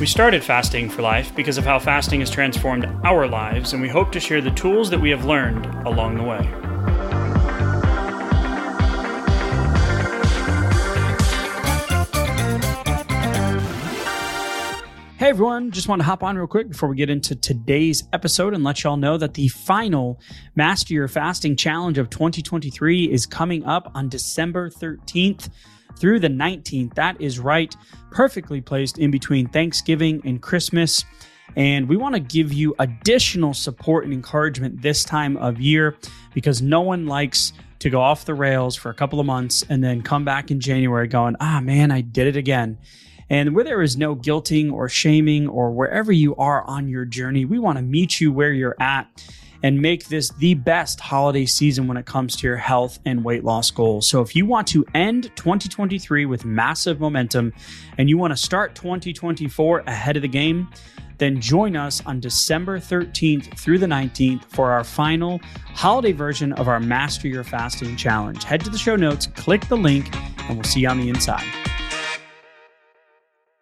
We started Fasting for Life because of how fasting has transformed our lives, and we hope to share the tools that we have learned along the way. Hey everyone, just want to hop on real quick before we get into today's episode and let y'all know that the final Master Your Fasting Challenge of 2023 is coming up on December 13th through the 19th. That is right, perfectly placed in between Thanksgiving and Christmas. And we want to give you additional support and encouragement this time of year because no one likes to go off the rails for a couple of months and then come back in January going, ah, man, I did it again. And where there is no guilting or shaming or wherever you are on your journey, we want to meet you where you're at and make this the best holiday season when it comes to your health and weight loss goals. So if you want to end 2023 with massive momentum and you want to start 2024 ahead of the game, then join us on December 13th through the 19th for our final holiday version of our Master Your Fasting Challenge. Head to the show notes, click the link, and we'll see you on the inside.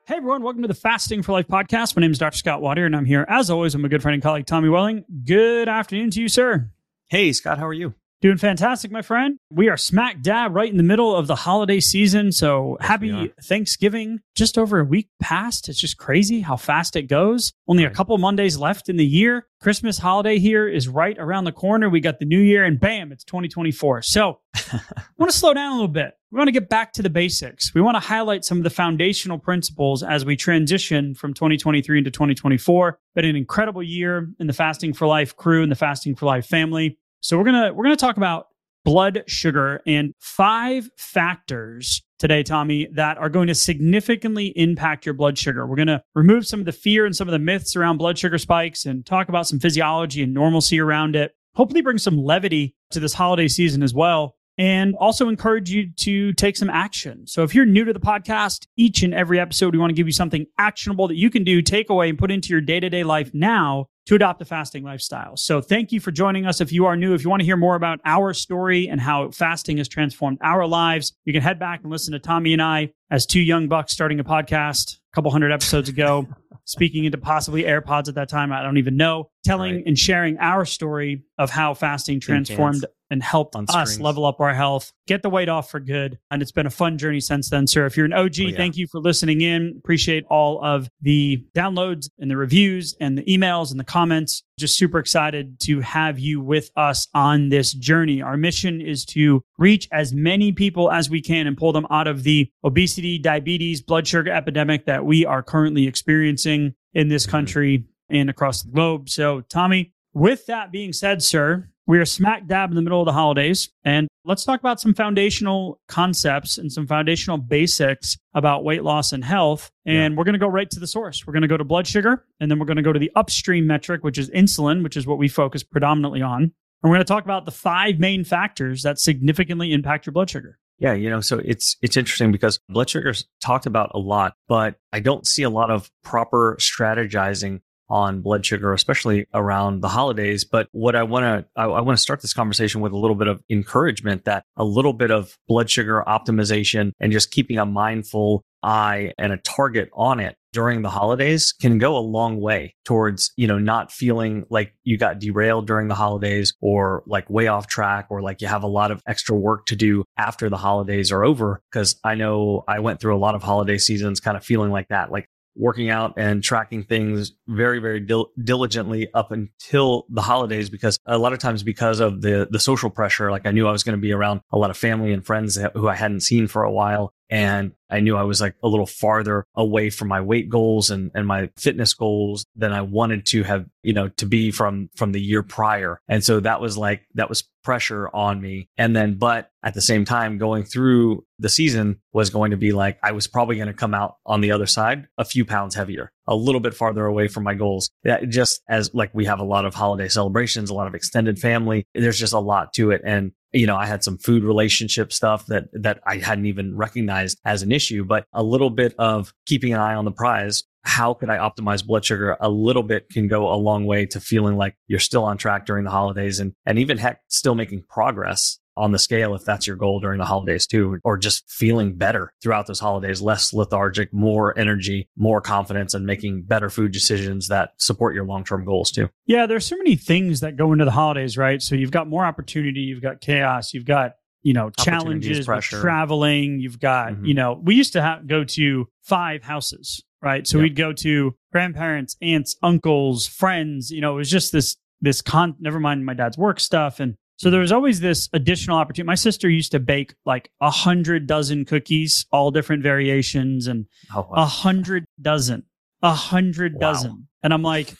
Hey everyone, welcome to the Fasting for Life podcast. My name is Dr. Scott Watier, and I'm here as always with my good friend and colleague Tommy Welling. Good afternoon to you, sir. Hey, Scott, how are you? Doing fantastic, my friend. We are smack dab right in the middle of the holiday season. So happy Thanksgiving. Just over a week past. It's just crazy how fast it goes. Only a couple Mondays left in the year. Christmas holiday here is right around the corner. We got the new year and bam, it's 2024. So I want to slow down a little bit. We want to get back to the basics. We want to highlight some of the foundational principles as we transition from 2023 into 2024. Been an incredible year in the Fasting for Life crew and the Fasting for Life family. So we're gonna we're gonna talk about blood sugar and five factors today, Tommy, that are going to significantly impact your blood sugar. We're to remove some of the fear and some of the myths around blood sugar spikes and talk about some physiology and normalcy around it. Hopefully, bring some levity to this holiday season as well. And also encourage you to take some action. So, if you're new to the podcast, each and every episode, we want to give you something actionable that you can do, take away, and put into your day to day life now to adopt a fasting lifestyle. So thank you for joining us. If you are new, if you want to hear more about our story and how fasting has transformed our lives, you can head back and listen to Tommy and I as two young bucks starting a podcast a couple hundred episodes ago, speaking into possibly AirPods at that time. I don't even know, telling right. and sharing our story of how fasting transformed and helped us level up our health, get the weight off for good. And it's been a fun journey since then, sir. If you're an OG, oh, yeah. thank you for listening in. Appreciate all of the downloads and the reviews and the emails and the comments. Just super excited to have you with us on this journey. Our mission is to reach as many people as we can and pull them out of the obesity, diabetes, blood sugar epidemic that we are currently experiencing in this mm-hmm. country and across the globe. So, Tommy, with that being said, sir, we are smack dab in the middle of the holidays. And let's talk about some foundational concepts and some foundational basics about weight loss and health. And yeah. we're going to go right to the source. We're going to go to blood sugar, and then we're going to go to the upstream metric, which is insulin, which is what we focus predominantly on. And we're going to talk about the five main factors that significantly impact your blood sugar. Yeah, you know, so it's it's interesting because blood sugar's talked about a lot, but I don't see a lot of proper strategizing on blood sugar, especially around the holidays. But what I want to, I, I want to start this conversation with a little bit of encouragement that a little bit of blood sugar optimization and just keeping a mindful eye and a target on it during the holidays can go a long way towards, you know, not feeling like you got derailed during the holidays or like way off track or like you have a lot of extra work to do after the holidays are over. Cause I know I went through a lot of holiday seasons kind of feeling like that. Like working out and tracking things very very dil- diligently up until the holidays because a lot of times because of the the social pressure like I knew I was going to be around a lot of family and friends who I hadn't seen for a while And I knew I was like a little farther away from my weight goals and, and my fitness goals than I wanted to have, you know, to be from, from the year prior. And so that was like, that was pressure on me. And then, but at the same time, going through the season was going to be like, I was probably going to come out on the other side a few pounds heavier, a little bit farther away from my goals. That just as like we have a lot of holiday celebrations, a lot of extended family, there's just a lot to it. And you know, I had some food relationship stuff that that I hadn't even recognized as an issue, but a little bit of keeping an eye on the prize. How could I optimize blood sugar a little bit can go a long way to feeling like you're still on track during the holidays and and even heck still making progress on the scale if that's your goal during the holidays too, or just feeling better throughout those holidays, less lethargic, more energy, more confidence, and making better food decisions that support your long term goals too. Yeah, there's so many things that go into the holidays, right? So you've got more opportunity, you've got chaos, you've got you know challenges pressure. traveling you've got mm-hmm. you know we used to have, go to five houses right so yep. we'd go to grandparents aunts uncles friends you know it was just this this con never mind my dad's work stuff and so there was always this additional opportunity. My sister used to bake like a hundred dozen cookies, all different variations, and a oh, wow. hundred dozen, a hundred wow. dozen. And I'm like,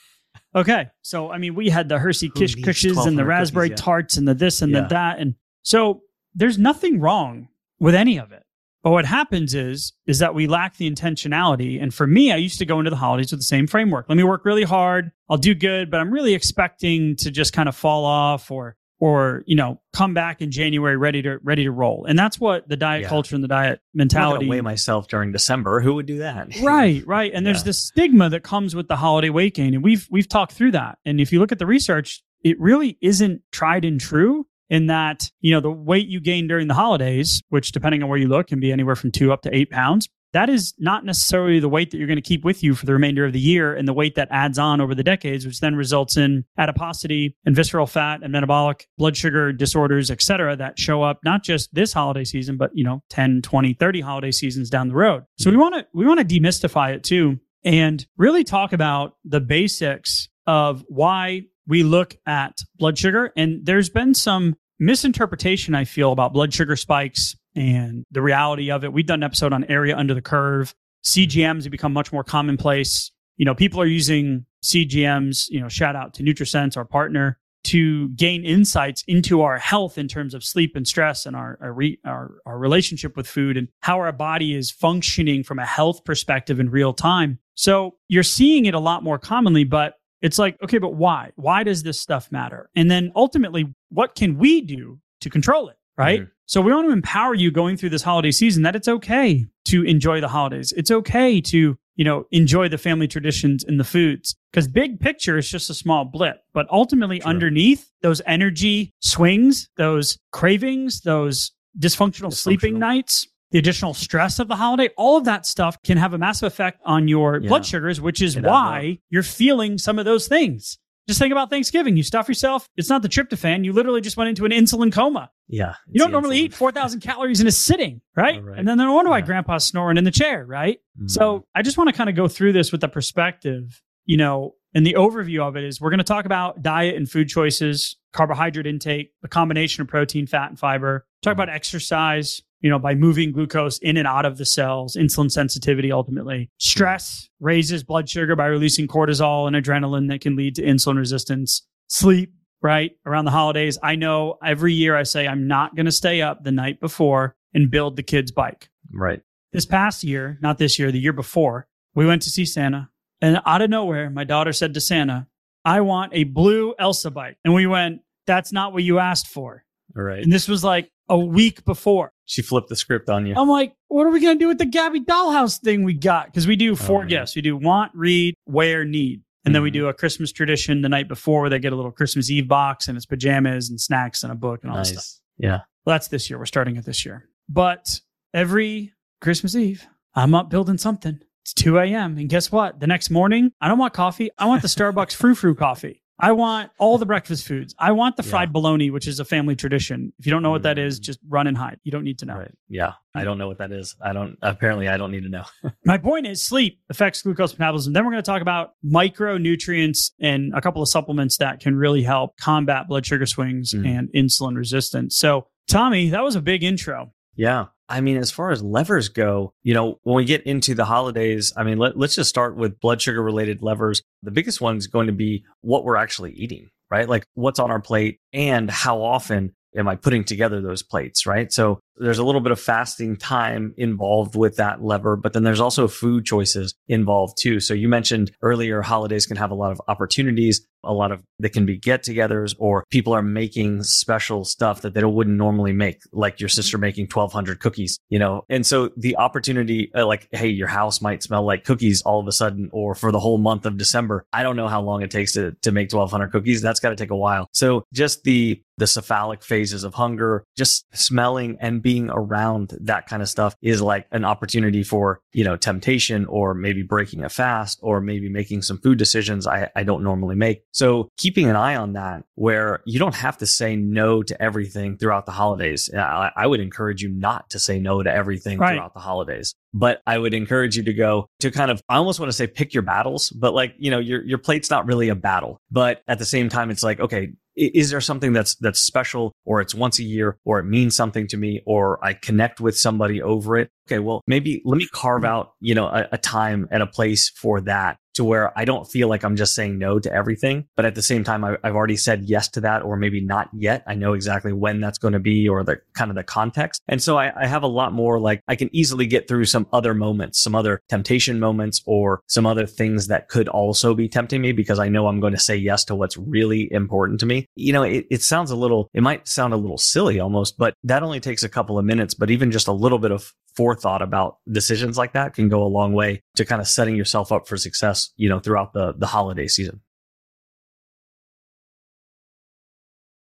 okay. So I mean, we had the Hershey Kish Kishes and the raspberry cookies, yeah. tarts and the this and yeah. the that, and so there's nothing wrong with any of it. But what happens is is that we lack the intentionality. And for me, I used to go into the holidays with the same framework. Let me work really hard. I'll do good, but I'm really expecting to just kind of fall off or or you know come back in January ready to ready to roll. And that's what the diet yeah. culture and the diet mentality. I'm weigh myself during December. Who would do that? right, right. And yeah. there's this stigma that comes with the holiday weight gain, and we've we've talked through that. And if you look at the research, it really isn't tried and true. In that, you know, the weight you gain during the holidays, which depending on where you look can be anywhere from two up to eight pounds, that is not necessarily the weight that you're going to keep with you for the remainder of the year and the weight that adds on over the decades which then results in adiposity and visceral fat and metabolic blood sugar disorders et cetera that show up not just this holiday season but you know 10 20 30 holiday seasons down the road. So we want to we want to demystify it too and really talk about the basics of why we look at blood sugar. And there's been some misinterpretation i feel about blood sugar spikes and the reality of it. We've done an episode on area under the curve. CGMs have become much more commonplace. You know, people are using CGMs, you know, shout out to NutriSense, our partner, to gain insights into our health in terms of sleep and stress and our our, re, our, our relationship with food and how our body is functioning from a health perspective in real time. So you're seeing it a lot more commonly, but it's like, okay, but why? Why does this stuff matter? And then ultimately, what can we do to control it? Right. Mm-hmm. So we want to empower you going through this holiday season that it's okay to enjoy the holidays. It's okay to, you know, enjoy the family traditions and the foods because big picture is just a small blip, but ultimately underneath those energy swings, those cravings, those dysfunctional, dysfunctional sleeping nights, the additional stress of the holiday, all of that stuff can have a massive effect on your yeah. blood sugars, which is why you're feeling some of those things. Just think about Thanksgiving. You stuff yourself. It's not the tryptophan. You literally just went into an insulin coma. Yeah. You don't normally insulin. eat 4,000 calories in a sitting, right? right. And then no wonder why grandpa's snoring in the chair, right? Mm. So I just want to kind of go through this with the perspective, you know, and the overview of it is we're going to talk about diet and food choices, carbohydrate intake, the combination of protein, fat, and fiber, talk mm. about exercise, you know, by moving glucose in and out of the cells, insulin sensitivity ultimately. Stress raises blood sugar by releasing cortisol and adrenaline that can lead to insulin resistance. Sleep, right? Around the holidays, I know every year I say I'm not going to stay up the night before and build the kid's bike. Right. This past year, not this year, the year before, we went to see Santa. And out of nowhere, my daughter said to Santa, I want a blue Elsa bike. And we went, That's not what you asked for. Right. And this was like a week before. She flipped the script on you. I'm like, what are we going to do with the Gabby Dollhouse thing we got? Because we do four oh, guests. We do want, read, wear, need. And then we mm-hmm. do a Christmas tradition the night before where they get a little Christmas Eve box and it's pajamas and snacks and a book and all that stuff. Yeah. Well, that's this year. We're starting it this year. But every Christmas Eve, I'm up building something. It's 2 a.m. And guess what? The next morning, I don't want coffee. I want the Starbucks frou frou coffee. I want all the breakfast foods. I want the fried yeah. bologna, which is a family tradition. If you don't know what that is, mm. just run and hide. You don't need to know. Right. Yeah. I don't know what that is. I don't, apparently, I don't need to know. My point is sleep affects glucose metabolism. Then we're going to talk about micronutrients and a couple of supplements that can really help combat blood sugar swings mm. and insulin resistance. So, Tommy, that was a big intro. Yeah. I mean, as far as levers go, you know, when we get into the holidays, I mean, let, let's just start with blood sugar related levers. The biggest one is going to be what we're actually eating, right? Like what's on our plate and how often am I putting together those plates, right? So there's a little bit of fasting time involved with that lever, but then there's also food choices involved too. So you mentioned earlier holidays can have a lot of opportunities, a lot of they can be get togethers or people are making special stuff that they wouldn't normally make, like your sister making 1200 cookies, you know? And so the opportunity, uh, like, hey, your house might smell like cookies all of a sudden, or for the whole month of December. I don't know how long it takes to, to make 1200 cookies. That's got to take a while. So just the, the cephalic phases of hunger, just smelling and being around that kind of stuff is like an opportunity for, you know, temptation or maybe breaking a fast or maybe making some food decisions I, I don't normally make. So keeping an eye on that where you don't have to say no to everything throughout the holidays. I, I would encourage you not to say no to everything right. throughout the holidays. But I would encourage you to go to kind of, I almost want to say pick your battles, but like, you know, your, your plate's not really a battle. But at the same time, it's like, okay, is there something that's that's special or it's once a year or it means something to me or I connect with somebody over it? Okay, well, maybe let me carve mm-hmm. out, you know, a, a time and a place for that to where I don't feel like I'm just saying no to everything. But at the same time, I, have already said yes to that, or maybe not yet. I know exactly when that's going to be or the kind of the context. And so I, I have a lot more like I can easily get through some other moments, some other temptation moments, or some other things that could also be tempting me because I know I'm going to say yes to what's really important to me. You know, it, it sounds a little, it might sound a little silly almost, but that only takes a couple of minutes. But even just a little bit of forethought about decisions like that can go a long way to kind of setting yourself up for success, you know, throughout the, the holiday season.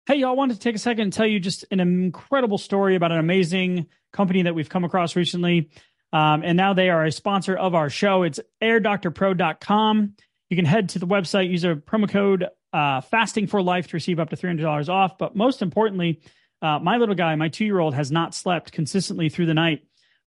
Hey, y'all, I wanted to take a second and tell you just an incredible story about an amazing company that we've come across recently. Um, and now they are a sponsor of our show. It's airdoctorpro.com. You can head to the website, use a promo code uh, fasting for life to receive up to $300 off. But most importantly, uh, my little guy, my two year old, has not slept consistently through the night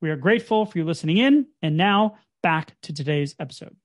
We are grateful for you listening in. And now back to today's episode.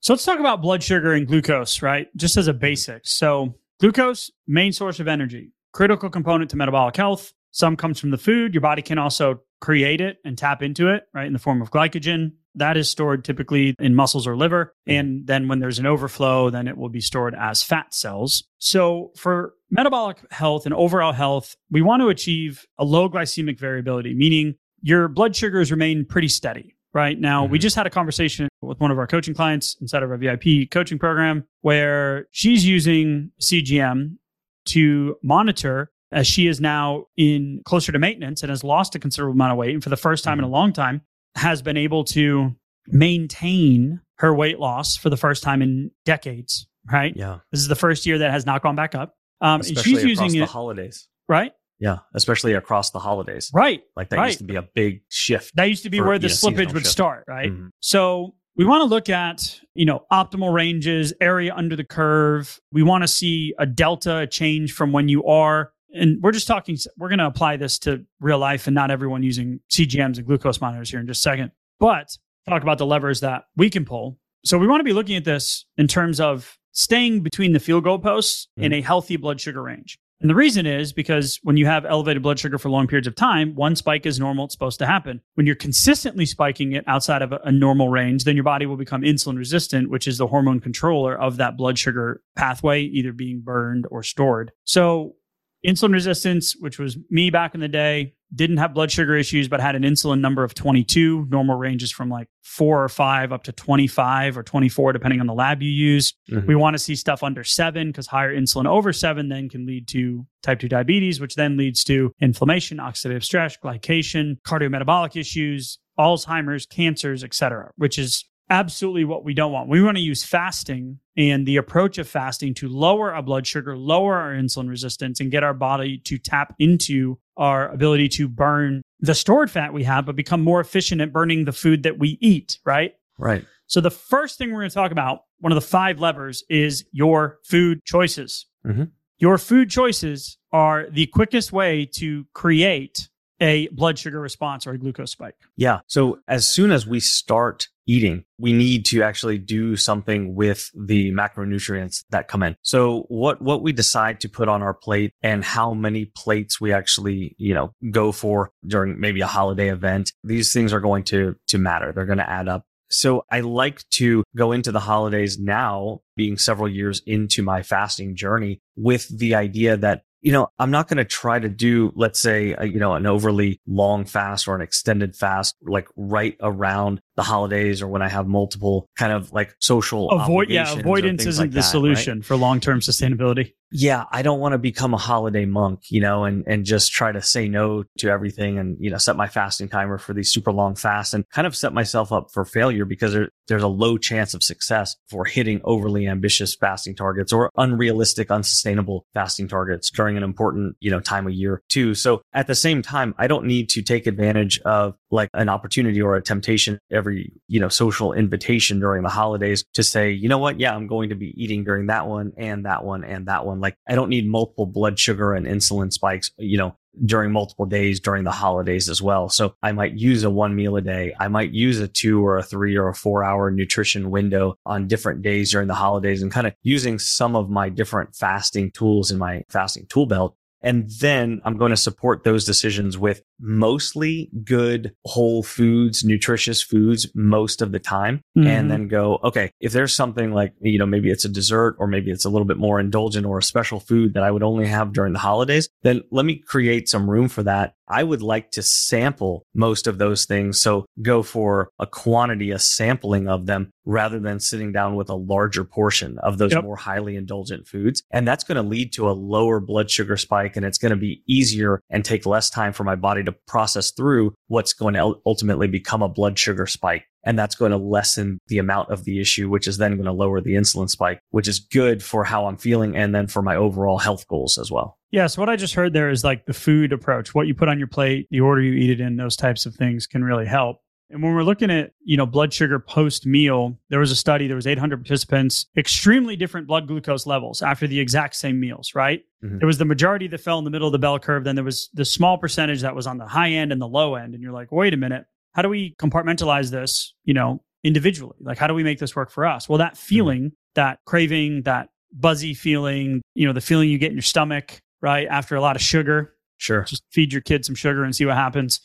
So let's talk about blood sugar and glucose, right? Just as a basic. So, glucose, main source of energy, critical component to metabolic health. Some comes from the food. Your body can also create it and tap into it, right, in the form of glycogen. That is stored typically in muscles or liver. And then when there's an overflow, then it will be stored as fat cells. So for metabolic health and overall health, we want to achieve a low glycemic variability, meaning your blood sugars remain pretty steady. Right now, mm-hmm. we just had a conversation with one of our coaching clients inside of our VIP coaching program where she's using CGM to monitor as she is now in closer to maintenance and has lost a considerable amount of weight. And for the first time in a mm-hmm. long time, has been able to maintain her weight loss for the first time in decades. Right. Yeah. This is the first year that has not gone back up. Um, Especially she's using the it, holidays. Right. Yeah, especially across the holidays. Right. Like that right. used to be a big shift. That used to be for, where the slippage would shift. start, right? Mm-hmm. So we want to look at, you know, optimal ranges, area under the curve. We want to see a delta a change from when you are and we're just talking we're going to apply this to real life and not everyone using CGMs and glucose monitors here in just a second. But talk about the levers that we can pull. So we want to be looking at this in terms of staying between the field goal posts mm-hmm. in a healthy blood sugar range. And the reason is because when you have elevated blood sugar for long periods of time, one spike is normal. It's supposed to happen. When you're consistently spiking it outside of a, a, normal range, then your body will become insulin resistant, which is the hormone controller of that blood sugar pathway, either being burned or stored. So, insulin resistance, which was me back in the day, didn't have blood sugar issues, but had an insulin number of 22. Normal ranges from like four or five up to 25 or 24, depending on the lab you use. Mm-hmm. We want to see stuff under seven because higher insulin over seven then can lead to type 2 diabetes, which then leads to inflammation, oxidative stress, glycation, cardiometabolic issues, Alzheimer's, cancers, etc., which is absolutely what we don't want. We want to use fasting and the approach of fasting to lower our blood sugar, lower our insulin resistance, and get our body to tap into our ability to burn the stored fat we have, but become more efficient at burning the food that we eat, right? Right. So, the first thing we're going to talk about, one of the five levers, is your food choices. Mm-hmm. Your food choices are the quickest way to create a blood sugar response or a glucose spike. Yeah. So as soon as we start eating, we need to actually do something with the macronutrients that come in. So what what we decide to put on our plate and how many plates we actually, you know, go for during maybe a holiday event, these things are going to to matter. They're going to add up. So I like to go into the holidays now, being several years into my fasting journey, with the idea that you know, I'm not going to try to do, let's say, a, you know, an overly long fast or an extended fast, like right around the holidays or when I have multiple kind of like social avoid. Yeah, avoidance isn't like the that, solution right? for long term sustainability yeah, I don't want to become a holiday monk, you know, and, and just try to say no to everything and, you know, set my fasting timer for these super long fasts and kind of set myself up for failure because there, there's a low chance of success for hitting overly ambitious fasting targets or unrealistic, unsustainable fasting targets during an important, you know, time of year too. So at the same time, I don't need to take advantage of like an opportunity or a temptation every, you know, social invitation during the holidays to say, you know what? Yeah, I'm going to be eating during that one and that one and that one like I don't need multiple blood sugar and insulin spikes, you know, during multiple days during the holidays as well. So I might use a one meal a day. I might use a two or a three or a four hour nutrition window on different days during the holidays and kind of using some of my different fasting tools in my fasting tool belt and then I'm going to support those decisions with mostly good whole foods, nutritious foods most of the time. Mm-hmm. And then go, okay, if there's something like, you know, maybe it's a dessert or maybe it's a little bit more indulgent or a special food that I would only have during the holidays, then let me create some room for that I would like to sample most of those things. So go for a quantity, a sampling of them rather than sitting down with a larger portion of those yep. more highly indulgent foods. And that's going to lead to a lower blood sugar spike and it's going to be easier and take less time for my body to process through what's going to ultimately become a blood sugar spike. And that's going to lessen the amount of the issue, which is then going to lower the insulin spike, which is good for how I'm feeling and then for my overall health goals as well. Yeah. So what I just heard there is like the food approach, what you put on your plate, the order you eat it in, those types of things can really help. And when we're looking at, you know, blood sugar post meal, there was a study, there was 800 participants, extremely different blood glucose levels after the exact same meals, right? Mm-hmm. There was the majority that fell in the middle of the bell curve. Then there was the small percentage that was on the high end and the low end. And you're like, wait a minute, how do we compartmentalize this, you know, individually? Like, how do we make this work for us? Well, that mm-hmm. feeling, mm-hmm. that craving, that buzzy feeling, you know, the feeling you get in your stomach, right? After a lot of sugar, Sure. Just feed your kid some sugar and see what happens.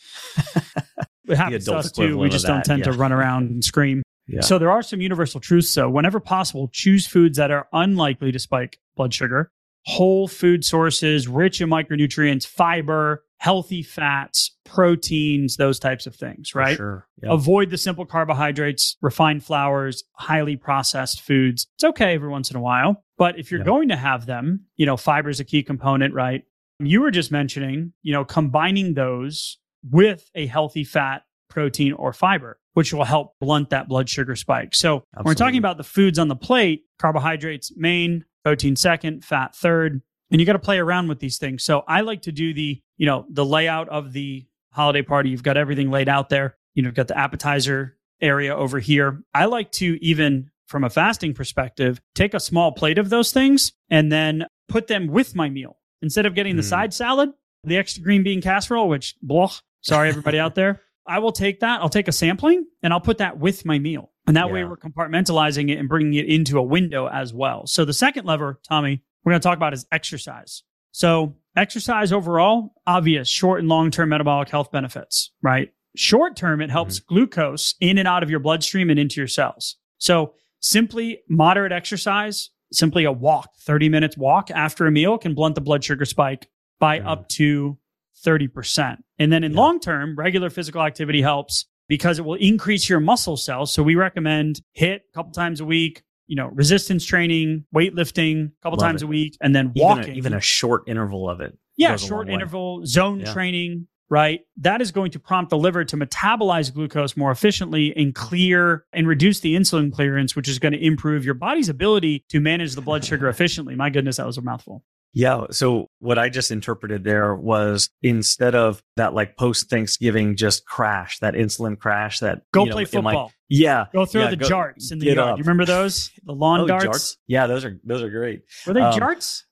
it happens to us too. We just don't that, tend to run around and scream. Yeah. So there are some universal truths. So whenever possible, choose foods that are unlikely to spike blood sugar, whole food sources, rich in micronutrients, fiber, healthy fats, proteins, those types of things, For right? Sure. Yeah. Avoid the simple carbohydrates, refined flours, highly processed foods. It's okay every once in a while, but if you're Yeah. going to have them, you know, fiber is a key component, right? You were just mentioning, you know, combining those with a healthy fat, protein, or fiber, which will help blunt that blood sugar spike. So when we're talking about the foods on the plate, carbohydrates main, protein second, fat third, and you got to play around with these things. So I like to do the, you know, the layout of the holiday party. You've got everything laid out there. You know, you've got the appetizer area over here. I like to even from a fasting perspective, take a small plate of those things and then put them with my meal. Instead of getting the Mm. side salad, the extra green bean casserole, which blah, sorry everybody out there. I will take that. I'll take a sampling and I'll put that with my meal. And that way we're compartmentalizing it and bringing it into a window as well. So the second lever, Tommy, we're going to talk about is exercise. So exercise overall, obvious short and long-term metabolic health benefits, right? Short term, it helps glucose in and out of your bloodstream and into your cells. So simply moderate exercise, simply a walk, 30 minutes walk after a meal can blunt the blood sugar spike by Mhm. up to 30%. And then in Yeah. long term, regular physical activity helps because it will increase your muscle cells. So we recommend HIIT a couple times a week, you know, resistance training, weightlifting a couple Love times it. a week, and then even, walking. a, even a short interval of it. yeah, short interval zone Yeah. training, right? That is going to prompt the liver to metabolize glucose more efficiently and clear and reduce the insulin clearance, which is going to improve your body's ability to manage the blood sugar efficiently. My goodness, that was a mouthful. Yeah. So what I just interpreted there was instead of that like post Thanksgiving just crash, that insulin crash, that Go you know, play my- football. yeah. Go throw yeah, the go- jarts in the yard. up. You remember those? The lawn Oh, darts? Yeah, those are those are great. Were they Um, jarts?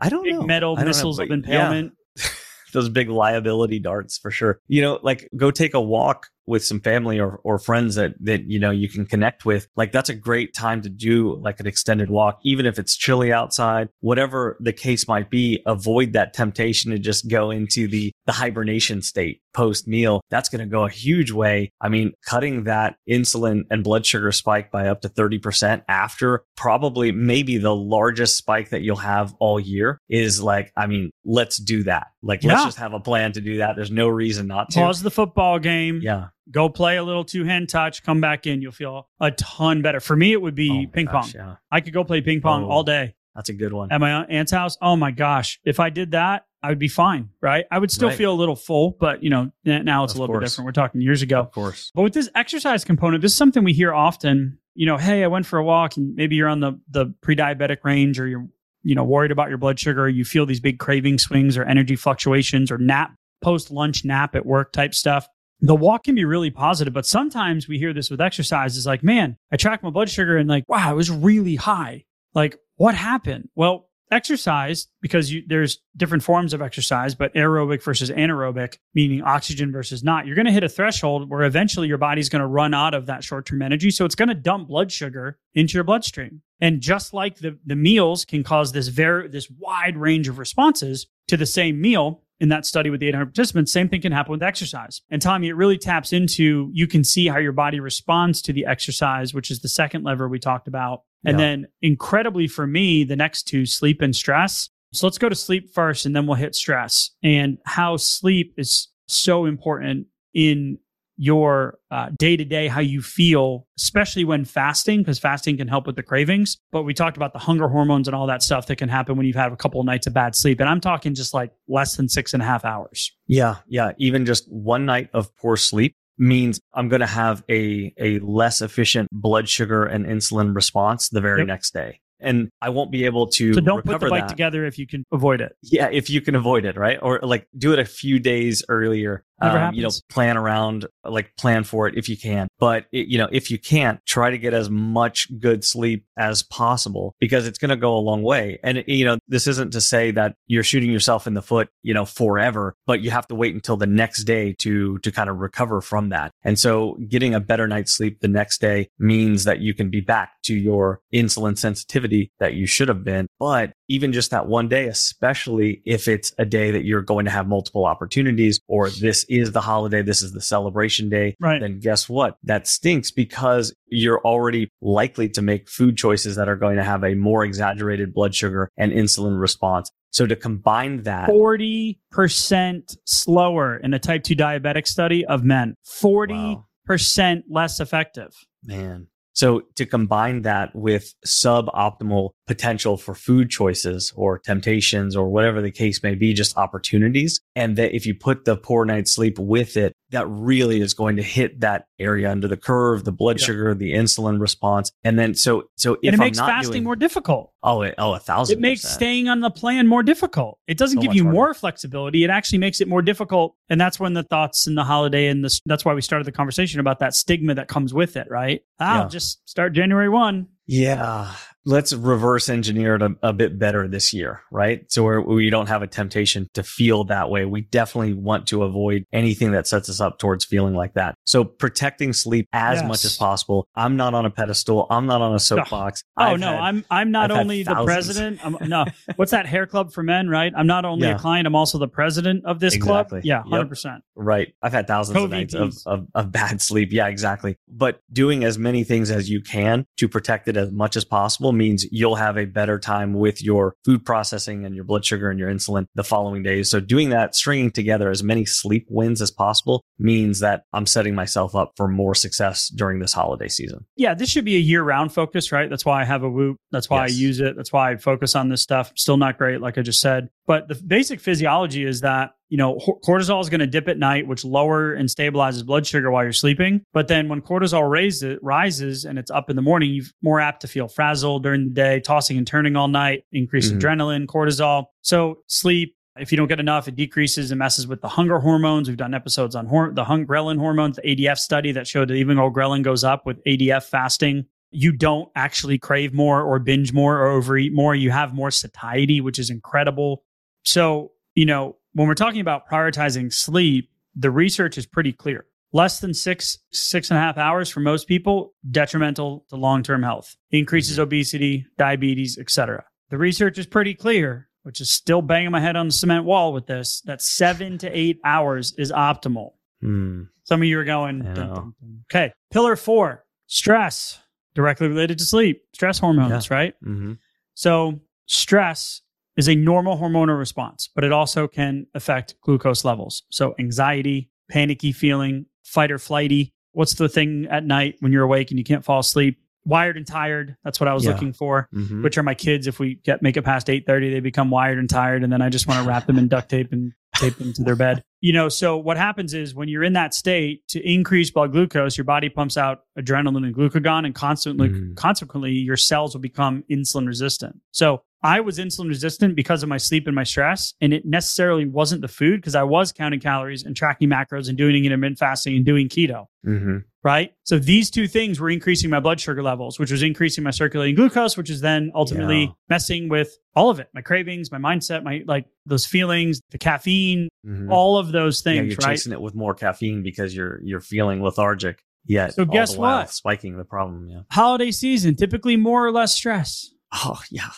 I don't Big know. metal don't know, missiles of but yeah. those big liability darts for sure. You know, like go take a walk with some family or, or friends that, that, you know, you can connect with. Like that's a great time to do like an extended walk, even if it's chilly outside, whatever the case might be, avoid that temptation to just go into the, the hibernation state post meal. That's going to go a huge way. I mean, cutting that insulin and blood sugar spike by up to 30% after probably maybe the largest spike that you'll have all year is like, I mean, let's do that. Like, let's just have a plan to do that. There's no reason not to. Pause the football game. Yeah. Go play a little two hand touch. Come back in. You'll feel a ton better. For me, it would be Oh ping gosh, pong. Yeah. I could go play ping pong Oh. all day That's a good one. at my aunt's house. Oh my gosh. If I did that, I would be fine, right? I would still Right. feel a little full, but you know, now it's Of a little bit different. We're talking years ago. Of course. But with this exercise component, this is something we hear often. You know, hey, I went for a walk and maybe you're on the the pre-diabetic range or you're, you know, worried about your blood sugar, you feel these big craving swings or energy fluctuations or nap post lunch nap at work type stuff. The walk can be really positive, but sometimes we hear this with exercise is like, man, I track my blood sugar and like, wow, it was really high. Like, what happened? Well, exercise because you, there's different forms of exercise, but aerobic versus anaerobic, meaning oxygen versus not. You're going to hit a threshold where eventually your body's going to run out of that short-term energy, so it's going to dump blood sugar into your bloodstream. And just like the the meals can cause this very this wide range of responses to the same meal, in that study with the 800 participants, same thing can happen with exercise. And Tommy, it really taps into you can see how your body responds to the exercise, which is the second lever we talked about. And Yeah. then, incredibly for me, the next two sleep and stress. So let's go to sleep first and then we'll hit stress and how sleep is so important in your day to day, how you feel, especially when fasting, because fasting can help with the cravings. But we talked about the hunger hormones and all that stuff that can happen when you've had a couple of nights of bad sleep. And I'm talking just like less than six and a half hours. Yeah. Yeah. Even just one night of poor sleep means I'm going to have a, a less efficient blood sugar and insulin response the very Yep. next day. And I won't be able to So don't put the bike that. together if you can avoid it. Yeah, if you can avoid it, right? Or like do it a few days earlier. Um, you know, plan around, like plan for it if you can. But it, you know, if you can't, try to get as much good sleep as possible because it's going to go a long way. And you know, this isn't to say that you're shooting yourself in the foot, you know, forever, but you have to wait until the next day to to kind of recover from that. And so, getting a better night's sleep the next day means that you can be back to your insulin sensitivity that you should have been. But even just that one day, especially if it's a day that you're going to have multiple opportunities or this is the holiday, this is the celebration day, Right. then guess what? That stinks because you're already likely to make food choices that are going to have a more exaggerated blood sugar and insulin response. So to combine that, 40% slower in a type 2 diabetic study of men. 40% Wow. less effective. Man. So to combine that with suboptimal potential for food choices or temptations or whatever the case may be, just opportunities. And that if you put the poor night's sleep with it, that really is going to hit that area under the curve, the blood Yeah. sugar, the insulin response. And then so so if and it I'm makes fasting doing, more difficult. oh it, oh a thousand It makes percent. staying on the plan more difficult. It doesn't So give you harder. more flexibility. It actually makes it more difficult. And that's when the thoughts and the holiday and this, that's why we started the conversation about that stigma that comes with it, right? I'll Yeah. just start January 1. Yeah. Let's reverse engineer it a, a bit better this year, right? So where we don't have a temptation to feel that way. We definitely want to avoid anything that sets us up towards feeling like that. So protecting sleep as Yes. much as possible. I'm not on a pedestal. I'm not on a soapbox. Oh I've no, had- I'm I'm not I've only the president. I'm, no, what's that hair club for men? Right? I'm not only Yeah. a client. I'm also the president of this Exactly. club. Yeah, Yep. hundred percent. Right. I've had thousands of nights of, of, of bad sleep. Yeah, exactly. But doing as many things as you can to protect it as much as possible means you'll have a better time with your food processing and your blood sugar and your insulin the following days. So doing that, stringing together as many sleep wins as possible means that I'm setting myself up for more success during this holiday season. Yeah, this should be a year-round focus, right? That's why I have a Whoop. That's why Yes. I use it. That's why I focus on this stuff. Still not great, like I just said. But the basic physiology is that you know cortisol is going to dip at night, which lower and stabilizes blood sugar while you're sleeping. But then when cortisol raises, rises and it's up in the morning, you're more apt to feel frazzled during the day, tossing and turning all night, increased Mhm. adrenaline, cortisol. So sleep. If you don't get enough, it decreases and messes with the hunger hormones. We've done episodes on hor- the hung- ghrelin hormones, the ADF study that showed that even though ghrelin goes up with ADF fasting, you don't actually crave more or binge more or overeat more. You have more satiety, which is incredible. So, you know, when we're talking about prioritizing sleep, the research is pretty clear. Less than six, six and a half hours for most people, detrimental to long-term health, increases obesity, diabetes, etc. The research is pretty clear, which is still banging my head on the cement wall with this, that seven to eight hours is optimal. Hmm. Some of you are going, dun, dun, dun. okay. Pillar four, stress, directly related to sleep, stress hormones, right? hmm So, stress is a normal hormonal response, but it also can affect glucose levels. So, anxiety, panicky feeling, fight or flighty. What's the thing at night when you're awake and you can't fall asleep? Wired and tired. That's what I was Yeah. looking for. hmm Which are my kids? If we get make it past eight thirty, they become wired and tired, and then I just want to wrap them in duct tape and tape them to their bed. You know, so what happens is when you're in that state, to increase blood glucose, your body pumps out adrenaline and glucagon, and constantly, Mm. consequently, your cells will become insulin resistant. So I was insulin resistant because of my sleep and my stress, and it necessarily wasn't the food because I was counting calories and tracking macros and doing intermittent fasting and doing keto hmm right? So these two things were increasing my blood sugar levels, which was increasing my circulating glucose, which is then ultimately Yeah. messing with all of it my cravings, my mindset, my like those feelings, the caffeine, hmm all of those yeah, things, you're right? chasing it with more caffeine because you're you're feeling lethargic. Yet, So guess what? Spiking the problem. Yeah. Holiday season, typically more or less stress. Oh yeah,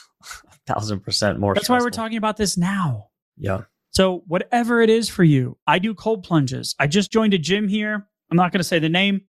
thousand percent more. That's why we're talking about this now. Yeah. So, whatever it is for you, I do cold plunges. I just joined a gym here. I'm not going to say the name,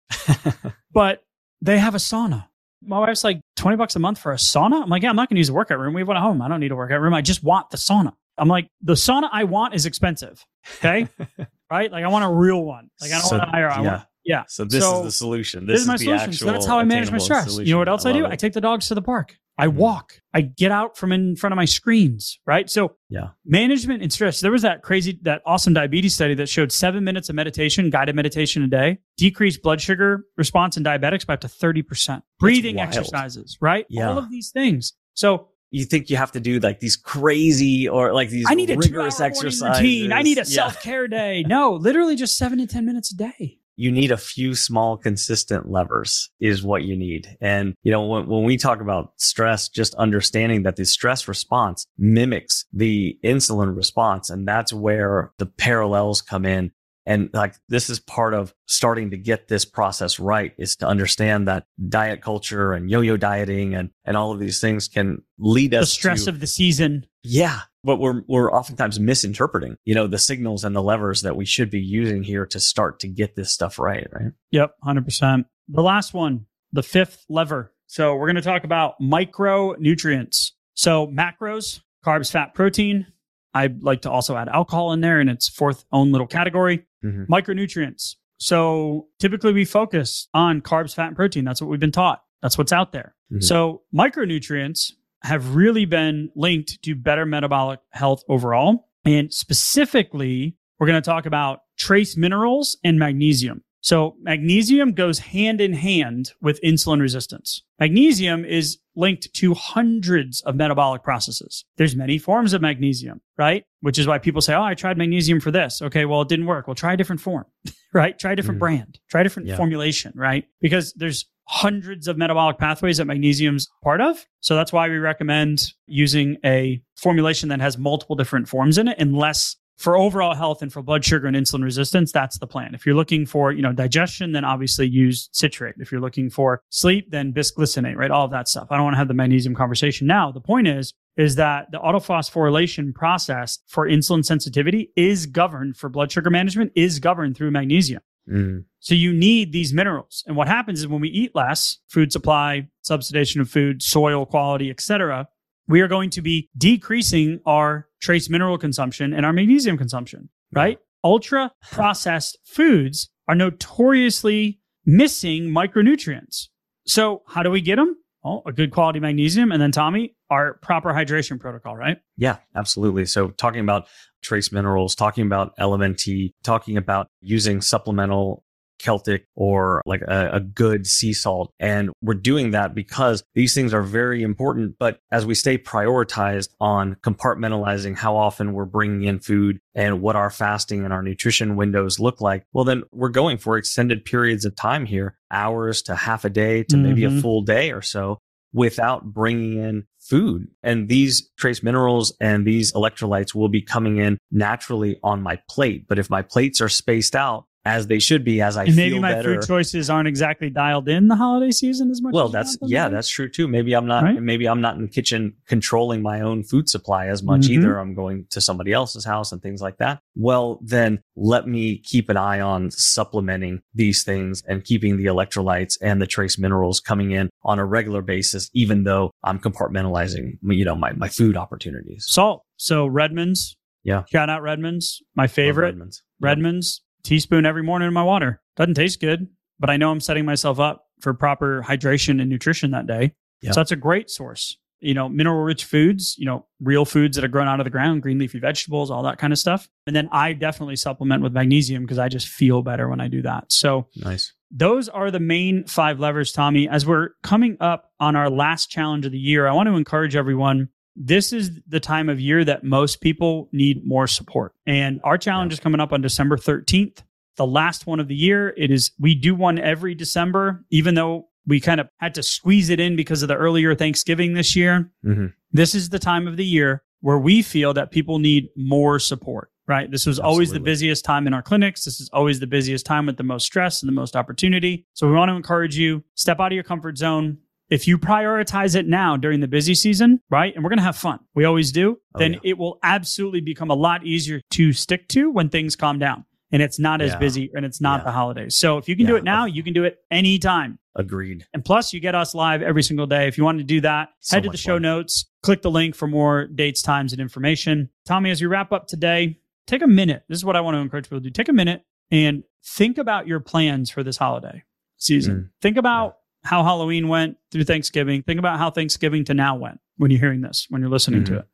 but they have a sauna. My wife's like 20 bucks a month for a sauna. I'm like, yeah, I'm not going to use a workout room. We have one at home. I don't need a workout room. I just want the sauna. I'm like, the sauna I want is expensive. Okay. right. Like, I want a real one. Like, I don't So, want to hire. I yeah. want, yeah. So this So, is the solution. This, This, is my solution. So that's how I manage my stress. solution. You know what else I, do? love I take the dogs to the park. I Mhm. walk. I get out from in front of my screens, right? So Yeah. management and stress. There was that crazy, that awesome diabetes study that showed seven minutes of meditation, guided meditation a day, decreased blood sugar response in diabetics by up to 30%. Breathing wild. exercises, right? Yeah. All of these things. So you think you have to do like these crazy or like these I need a rigorous exercises. routine. I need a Yeah. self care day. No, literally just seven to ten minutes a day. You need a few small consistent levers is what you need. And, you know, when, when we talk about stress, just understanding that the stress response mimics the insulin response. And that's where the parallels come in. And like, this is part of starting to get this process right is to understand that diet culture and yo-yo dieting and, and all of these things can lead us to The us stress to, of the season. yeah. But we're, we're oftentimes misinterpreting, you know, the signals and the levers that we should be using here to start to get this stuff right. Right. Yep, 100%. The last one, the fifth lever. So we're going to talk about micronutrients. So macros, carbs, fat, protein. I'd like to also add alcohol in there in its fourth own little category. Mhm. Micronutrients. So typically we focus on carbs, fat, and protein. That's what we've been taught. That's what's out there. Mhm. So micronutrients have really been linked to better metabolic health overall. And specifically, we're going to talk about trace minerals and magnesium. So magnesium goes hand in hand with insulin resistance. Magnesium is linked to hundreds of metabolic processes. There's many forms of magnesium, right? Which is why people say, "Oh, I tried magnesium for this." Okay, well, it didn't work. Well, try a different form, right? Try a different Mhm. brand. Try a different Yeah. formulation, right? Because there's hundreds of metabolic pathways that magnesium's part of. So that's why we recommend using a formulation that has multiple different forms in it, unless for overall health and for blood sugar and insulin resistance, that's the plan. If you're looking for, you know, digestion, then obviously use citrate. If you're looking for sleep, then bisglycinate, right? All of that stuff. I don't want to have the magnesium conversation now. The point is, is that the autophosphorylation process for insulin sensitivity is governed for blood sugar management is governed through magnesium. Mm. So you need these minerals. And what happens is when we eat less, food supply, subsidization of food, soil quality, etc., we are going to be decreasing our trace mineral consumption and our magnesium consumption, right? Ultra processed foods are notoriously missing micronutrients. So how do we get them? Well, a good quality magnesium. And then Tommy, our proper hydration protocol, right? Yeah, absolutely. So talking about trace minerals, talking about LMNT, talking about using supplemental Celtic or like a, a good sea salt. And we're doing that because these things are very important. But as we stay prioritized on compartmentalizing how often we're bringing in food and what our fasting and our nutrition windows look like, well, then we're going for extended periods of time here, hours to half a day to maybe a Mhm. full day or so without bringing in food. And these trace minerals and these electrolytes will be coming in naturally on my plate. But if my plates are spaced out as they should be, as I and maybe my better. food choices aren't exactly dialed in the holiday season as much. well, as that's yeah, that's true too. Maybe I'm not Right? maybe I'm not in the kitchen controlling my own food supply as much Mhm. either. I'm going to somebody else's house and things like that. Well, then let me keep an eye on supplementing these things and keeping the electrolytes and the trace minerals coming in on a regular basis, even though I'm compartmentalizing, you know, my, my food opportunities. salt. So Redmond's, Yeah. shout out Redmond's, my favorite. Love Redmond's. Redmond's teaspoon every morning in my water. Doesn't taste good, but I know I'm setting myself up for proper hydration and nutrition that day. Yeah. So that's a great source. You know, mineral rich foods, you know, real foods that are grown out of the ground, green leafy vegetables, all that kind of stuff. And then I definitely supplement with magnesium because I just feel better when I do that. So Nice. those are the main five levers, Tommy. As we're coming up on our last challenge of the year, I want to encourage everyone. This is the time of year that most people need more support. And our challenge Yeah. is coming up on December 13th, the last one of the year. It is, we do one every December, even though we kind of had to squeeze it in because of the earlier Thanksgiving this year. hmm This is the time of the year where we feel that people need more support, right? This was always the busiest time in our clinics. This is always the busiest time with the most stress and the most opportunity. So we want to encourage you, step out of your comfort zone. If you prioritize it now during the busy season, right? And we're going to have fun. We always do. Oh, then yeah. it will absolutely become a lot easier to stick to when things calm down and it's not as Yeah. busy and it's not Yeah. the holidays. So if you can do it now, you can do it anytime. Agreed. And plus, you get us live every single day. If you want to do that, So head to the show fun. notes, click the link for more dates, times, and information. Tommy, as we wrap up today, take a minute. This is what I want to encourage people to do. Take a minute and think about your plans for this holiday season. Mm. Think about how Halloween went through Thanksgiving. Think about how Thanksgiving to now went when you're hearing this, when you're listening to Mhm. it.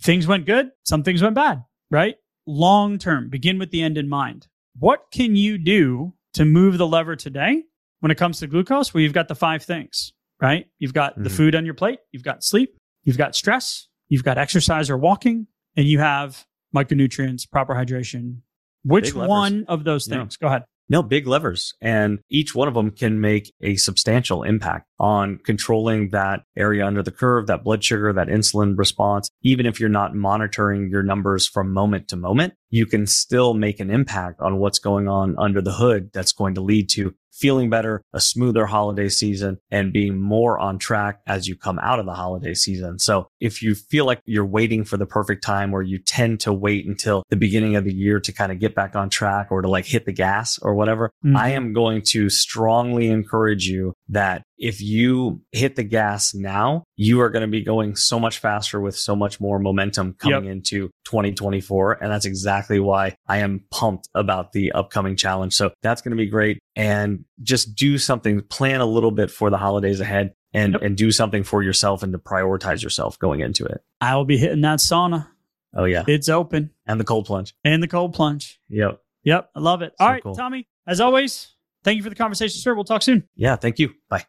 Things went good, some things went bad, right? Long term, begin with the end in mind. What can you do to move the lever today when it comes to glucose? Well, you've got the five things, right? You've got the Mhm. food on your plate, you've got sleep, you've got stress, you've got exercise or walking, and you have micronutrients, proper hydration. Which one of those things? Yeah. Go ahead. No, big levers. And each one of them can make a substantial impact on controlling that area under the curve, that blood sugar, that insulin response. Even if you're not monitoring your numbers from moment to moment, you can still make an impact on what's going on under the hood that's going to lead to feeling better, a smoother holiday season, and being more on track as you come out of the holiday season. So if you feel like you're waiting for the perfect time or you tend to wait until the beginning of the year to kind of get back on track or to like hit the gas or whatever, mm-hmm. I am going to strongly encourage you that if you hit the gas now, you are going to be going so much faster with so much more momentum coming yep. into 2024. And that's exactly why I am pumped about the upcoming challenge. So that's going to be great. And just do something, plan a little bit for the holidays ahead and, yep. and do something for yourself and to prioritize yourself going into it. I will be hitting that sauna. Oh, yeah. It's open. And the cold plunge. And the cold plunge. Yep. Yep. I love it. So All right, cool. Tommy, as always, thank you for the conversation, sir. We'll talk soon. Yeah. Thank you. Bye.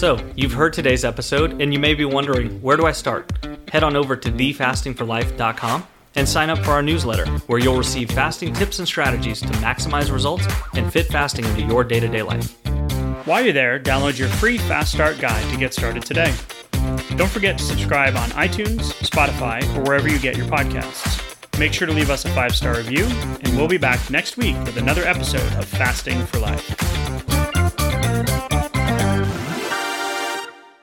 So, you've heard today's episode, and you may be wondering where do I start? Head on over to thefastingforlife.com and sign up for our newsletter, where you'll receive fasting tips and strategies to maximize results and fit fasting into your day to day life. While you're there, download your free Fast Start guide to get started today. Don't forget to subscribe on iTunes, Spotify, or wherever you get your podcasts. Make sure to leave us a five star review, and we'll be back next week with another episode of Fasting for Life.